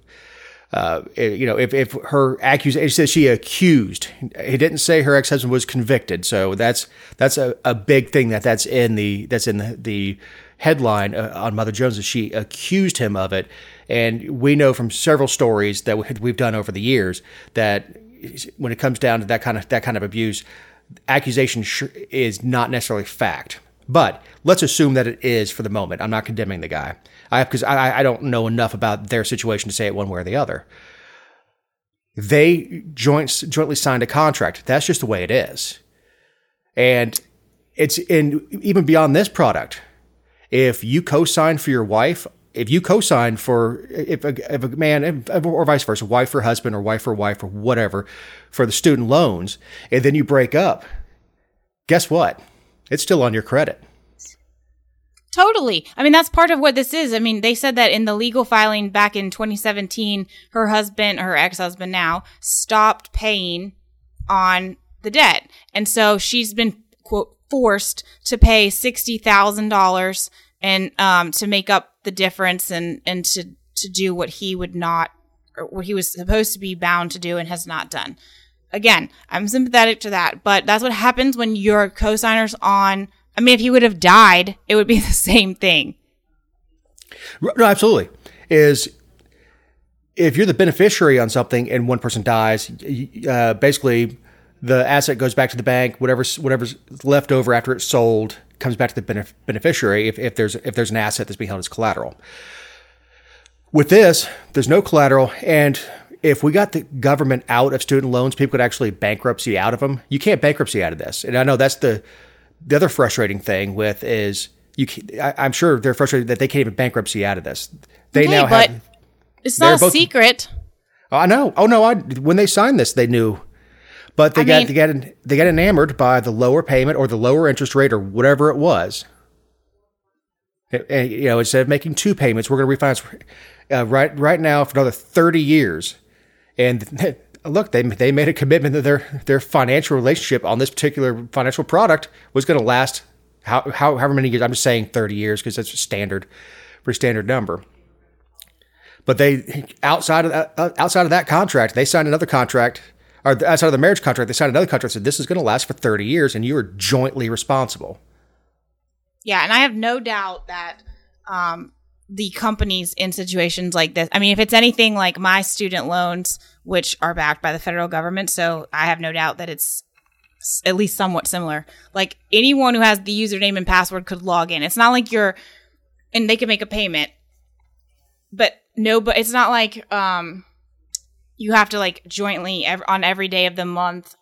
Uh, you know, if, if her accusation says she accused, he didn't say her ex husband was convicted. So that's that's a, a big thing that that's in the that's in the, the headline uh, on Mother Jones is she accused him of it, and we know from several stories that we- we've done over the years that when it comes down to that kind of that kind of abuse, accusation is not necessarily fact. But let's assume that it is for the moment. I'm not condemning the guy. I because I, I don't know enough about their situation to say it one way or the other. They joint, jointly signed a contract. That's just the way it is. And it's in even beyond this product. If you co-sign for your wife, if you co-sign for if a, if a man or vice versa, wife for husband or wife for wife or whatever, for the student loans, and then you break up, guess what? It's still on your credit. Totally. I mean, that's part of what this is. I mean, they said that in the legal filing back in 2017, her husband, her ex husband now, stopped paying on the debt. And so she's been, quote, forced to pay $60,000 and, um, to make up the difference and, and to, to do what he would not, or what he was supposed to be bound to do and has not done. Again, I'm sympathetic to that, but that's what happens when your co-signers on, I mean, if he would have died, it would be the same thing. No, absolutely. Is if you're the beneficiary on something and one person dies, uh, basically the asset goes back to the bank. Whatever's whatever's left over after it's sold comes back to the benef- beneficiary. If, if there's if there's an asset that's being held as collateral. With this, there's no collateral, and if we got the government out of student loans, people could actually bankruptcy out of them. You can't bankruptcy out of this, and I know that's the the other frustrating thing with is you. ca- I, I'm sure they're frustrated that they can't even bankruptcy out of this. They Okay, now but have. it's not a both- secret. I know. Oh no! I when they signed this, they knew, but they I got mean- they got they got enamored by the lower payment or the lower interest rate or whatever it was. And, you know, instead of making two payments, we're going to refinance uh, right right now for another thirty years. And look, they they made a commitment that their their financial relationship on this particular financial product was going to last how, how however many years. I'm just saying thirty years because that's a standard, pretty standard number. But they outside of that, uh, outside of that contract, they signed another contract, or outside of the marriage contract, they signed another contract. Said this is going to last for thirty years, and you are jointly responsible. Yeah, and I have no doubt that um, the companies in situations like this, I mean, if it's anything like my student loans, which are backed by the federal government, so I have no doubt that it's at least somewhat similar. Like anyone who has the username and password could log in. It's not like you're, and they can make a payment, but no, but it's not like um, you have to like jointly ev- on every day of the month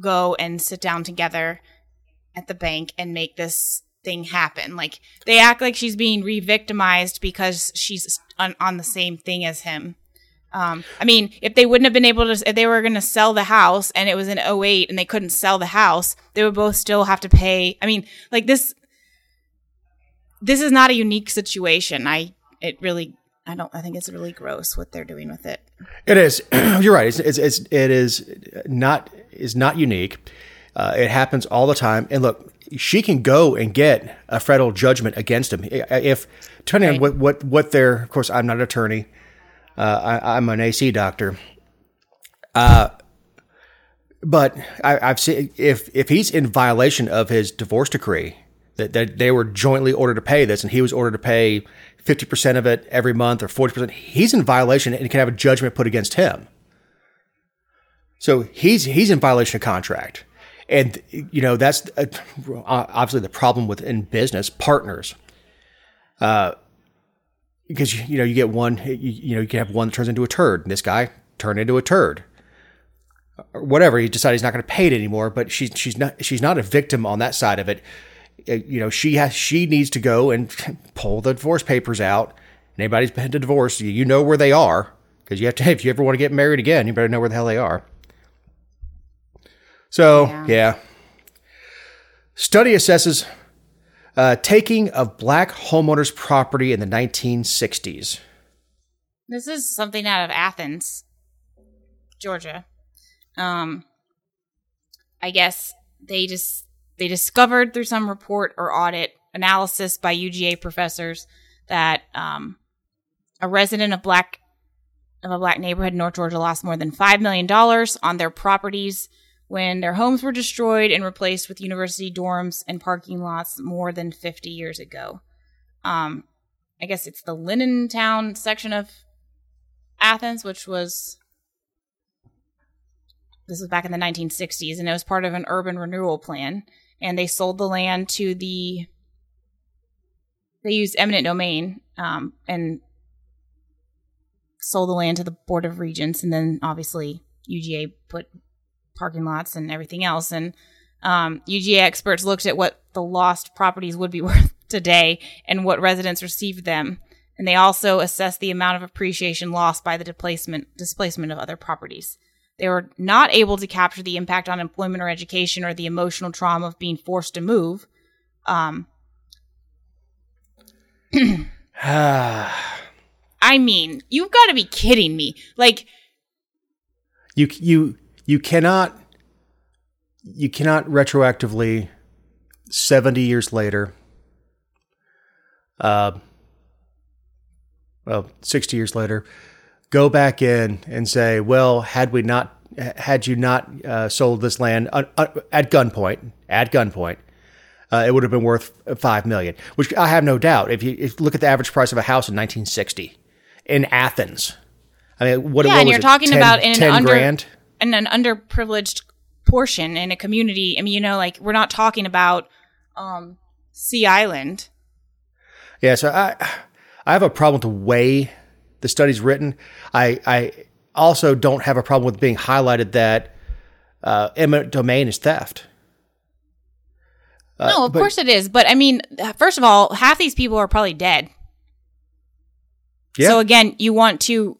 go and sit down together at the bank and make this thing happen. Like they act like she's being re-victimized because she's on, on the same thing as him. Um, I mean, if they wouldn't have been able to, if they were going to sell the house and it was in 08 and they couldn't sell the house, they would both still have to pay. I mean, like this, this is not a unique situation. I, it really, I don't, I think it's really gross what they're doing with it. It is. You're right. It's, it's, it's it is not is not unique. Uh, it happens all the time. And look, she can go and get a federal judgment against him if, depending on Right. what what what their. Of course, I'm not an attorney. Uh, I, I'm an AC doctor. Uh, but I, I've seen if if he's in violation of his divorce decree, that, that they were jointly ordered to pay this, and he was ordered to pay fifty percent of it every month or forty percent. He's in violation and can have a judgment put against him. So he's he's in violation of contract, and you know that's uh, obviously the problem with in business partners. Uh, because you, know you get one you, you know you can have one that turns into a turd. And this guy turned into a turd. Or whatever he decided he's not going to pay it anymore, but she's she's not she's not a victim on that side of it. Uh, You know she has she needs to go and pull the divorce papers out. And anybody's been to divorce, you, you know where they are because you have to. If you ever want to get married again, you better know where the hell they are. So Yeah. yeah, study assesses uh, taking of black homeowners' property in the 1960s. This is something out of Athens, Georgia. Um, I guess they just they discovered through some report or audit analysis by UGA professors that um, a resident of black of a black neighborhood in North Georgia lost more than five million dollars on their properties when their homes were destroyed and replaced with university dorms and parking lots more than 50 years ago. Um, I guess it's the Linnentown section of Athens, which was this was back in the 1960s, and it was part of an urban renewal plan. And they sold the land to the they used eminent domain um, and sold the land to the Board of Regents, and then obviously UGA put parking lots and everything else. And um, UGA experts looked at what the lost properties would be worth today and what residents received them. And they also assessed the amount of appreciation lost by the displacement displacement of other properties. They were not able to capture the impact on employment or education or the emotional trauma of being forced to move. Um, I mean, you've got to be kidding me. Like, you you you cannot you cannot retroactively 70 years later uh well 60 years later go back in and say well had we not had you not uh, sold this land uh, uh, at gunpoint at gunpoint uh, it would have been worth five million which i have no doubt. If you, if you look at the average price of a house in 1960 in athens i mean what, yeah, what and was you're it, talking 10 about in an 10 under grand in an underprivileged portion in a community. I mean, you know, like we're not talking about um, Sea Island. Yeah, so I I have a problem with the way the study's written. I I also don't have a problem with being highlighted that uh, eminent domain is theft. Uh, no, of but- course it is. But I mean, first of all, half these people are probably dead. Yeah. So again, you want to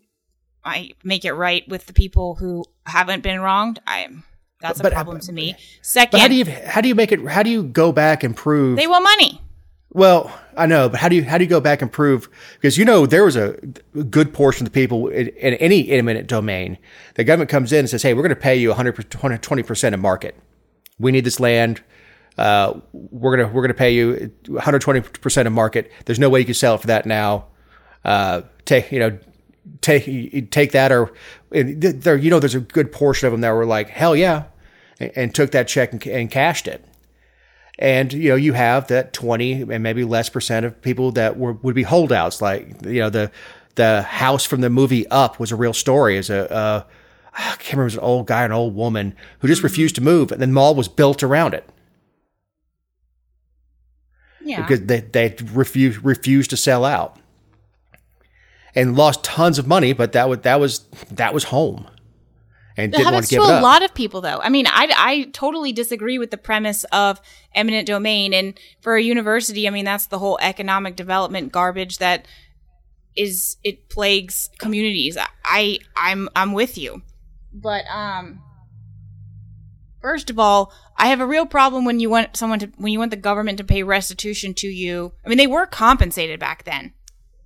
I make it right with the people who haven't been wronged. I am that's a problem but- to me. But Second, how do you how do you make it? How do you go back and prove? they want money. well, I know, but how do you how do you go back and prove? Because you know there was a good portion of the people in, in any eminent domain. The government comes in and says, "Hey, we're going to pay you 120 percent of market. We need this land. Uh, we're gonna we're gonna pay you 120 percent of market. There's no way you can sell it for that now. Uh, take you know take take that or there you know there's a good portion of them that were like hell yeah, and, and took that check and, and cashed it. And you know you have that 20 and maybe less percent of people that were would be holdouts. Like you know the the house from the movie Up was a real story. Is a uh, I can't remember it was an old guy, an old woman who just refused to move, and then mall was built around it Yeah. because they they refused refused to sell out and lost tons of money. But that was that was that was home, and That didn't want to to give it a up. lot of people, though. I mean, I, I totally disagree with the premise of eminent domain. And for a university, I mean, that's the whole economic development garbage that is it plagues communities. I I'm I'm with you, but um, first of all, I have a real problem when you want someone to when you want the government to pay restitution to you. I mean, they were compensated back then.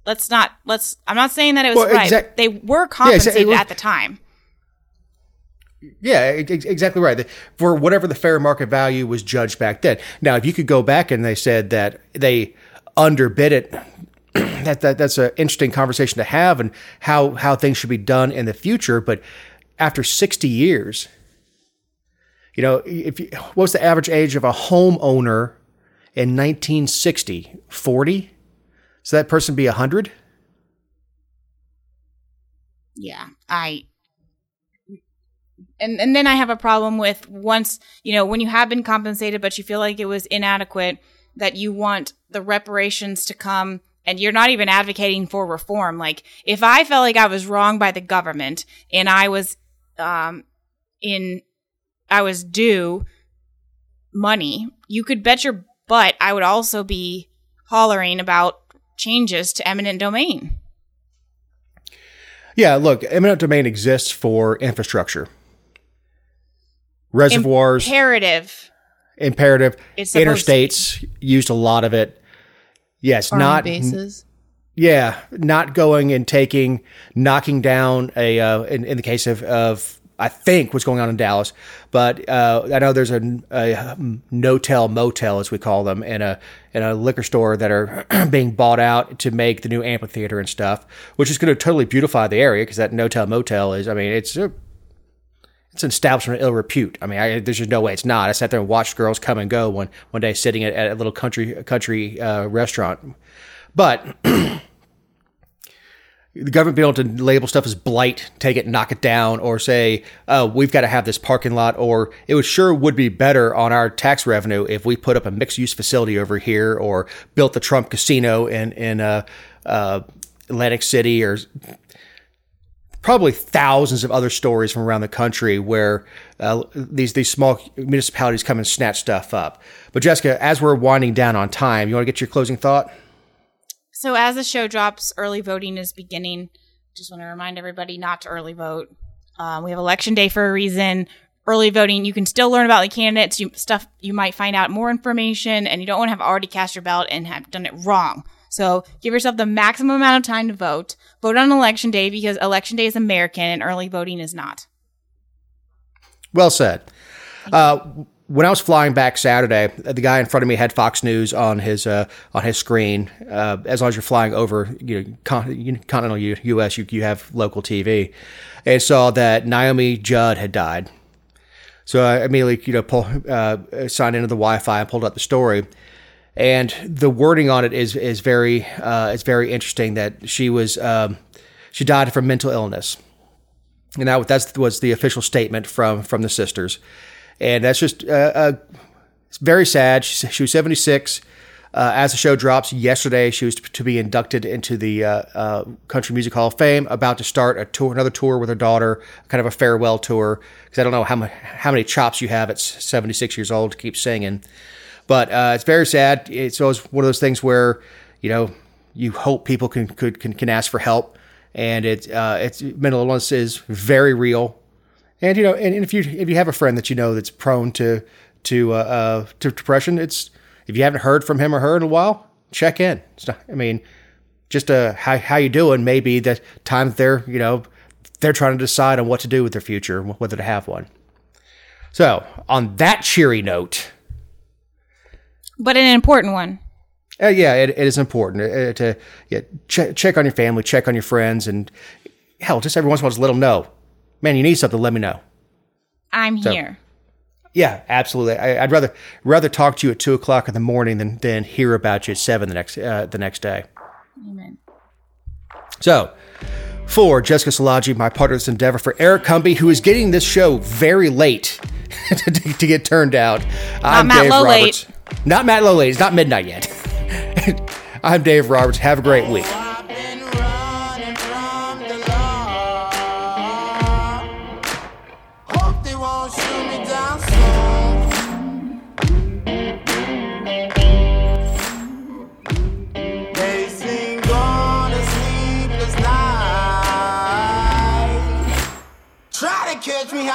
Let's not let's. I'm not saying that it was Well, right. exact- they were compensated was- at the time. Yeah, ex- exactly right. For whatever the fair market value was judged back then. Now, if you could go back and they said that they underbid it, that, that that's an interesting conversation to have and how how things should be done in the future. But after sixty years, you know, if you, what was the average age of a homeowner in 1960? 40? So that person be 100? yeah i and and then i have a problem with once you know when you have been compensated but you feel like it was inadequate that you want the reparations to come and you're not even advocating for reform. Like if I felt like I was wrong by the government and I was um in I was due money, you could bet your butt I would also be hollering about changes to eminent domain. Yeah, look, eminent domain exists for infrastructure. Reservoirs, Imperative. imperative. It's to. Interstates used a lot of it. Yes, not bases. Yeah, not going and taking, knocking down a. Uh, in, in the case of, of I think what's going on in Dallas, but uh, I know there's a, a no-tell motel as we call them and a in a liquor store that are being bought out to make the new amphitheater and stuff, which is going to totally beautify the area because that no-tell motel is. I mean, it's a it's an establishment of ill repute. I mean, I, there's just no way it's not. I sat there and watched girls come and go one one day sitting at, at a little country country uh, restaurant, but the government being able to label stuff as blight, take it, knock it down, or say, "Oh, we've got to have this parking lot," or it would sure would be better on our tax revenue if we put up a mixed use facility over here, or built the Trump Casino in in uh, uh, Atlantic City, or probably thousands of other stories from around the country where uh, these these small municipalities come and snatch stuff up. But Jessica, as we're winding down on time, you want to get your closing thought? So as the show drops, early voting is beginning. Just want to remind everybody not to early vote. Um, we have election day for a reason. Early voting, you can still learn about the candidates, you, stuff you might find out more information, and you don't want to have already cast your ballot and have done it wrong. So give yourself the maximum amount of time to vote. Vote on election day because election day is American and early voting is not. Well said. Uh, when I was flying back Saturday, the guy in front of me had Fox News on his uh, on his screen. Uh, as long as you're flying over, you know, con- continental U- U.S., you, you have local TV, and saw that Naomi Judd had died. So I immediately, you know, pull, uh, signed into the Wi-Fi and pulled up the story, and the wording on it is is very uh, is very interesting. That she was um, she died from mental illness, and that that was the official statement from from the sisters and that's just uh, uh, very sad. She, she was 76. Uh, as the show drops yesterday, she was to be inducted into the uh, uh, Country Music Hall of Fame. About to start a tour, another tour with her daughter, kind of a farewell tour. Because I don't know how ma- how many chops you have at 76 years old to keep singing, but uh, it's very sad. It's always one of those things where you know you hope people can could can, can ask for help, and it uh, it's mental illness is very real. And you know, and, and if you if you have a friend that you know that's prone to to uh, uh, to depression, it's if you haven't heard from him or her in a while, check in. It's not, I mean, just uh, how how you doing? Maybe the time that they're you know they're trying to decide on what to do with their future, whether to have one. So, on that cheery note, But an important one. uh, yeah, it, it is important uh, to yeah, check check on your family, check on your friends, and hell, just every once in a while, just let them know. Man, you need something. Let me know. I'm here. Yeah, absolutely. I, I'd rather rather talk to you at two o'clock in the morning than than hear about you at seven the next uh, the next day. Amen. So, for Jessica Szilagyi, my partner in this endeavor, for Eric Cumby, who is getting this show very late to, to get turned out, I'm Matt Dave Low late. Not Matt Low late. It's not midnight yet. I'm Dave Roberts. Have a great week.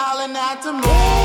To catch me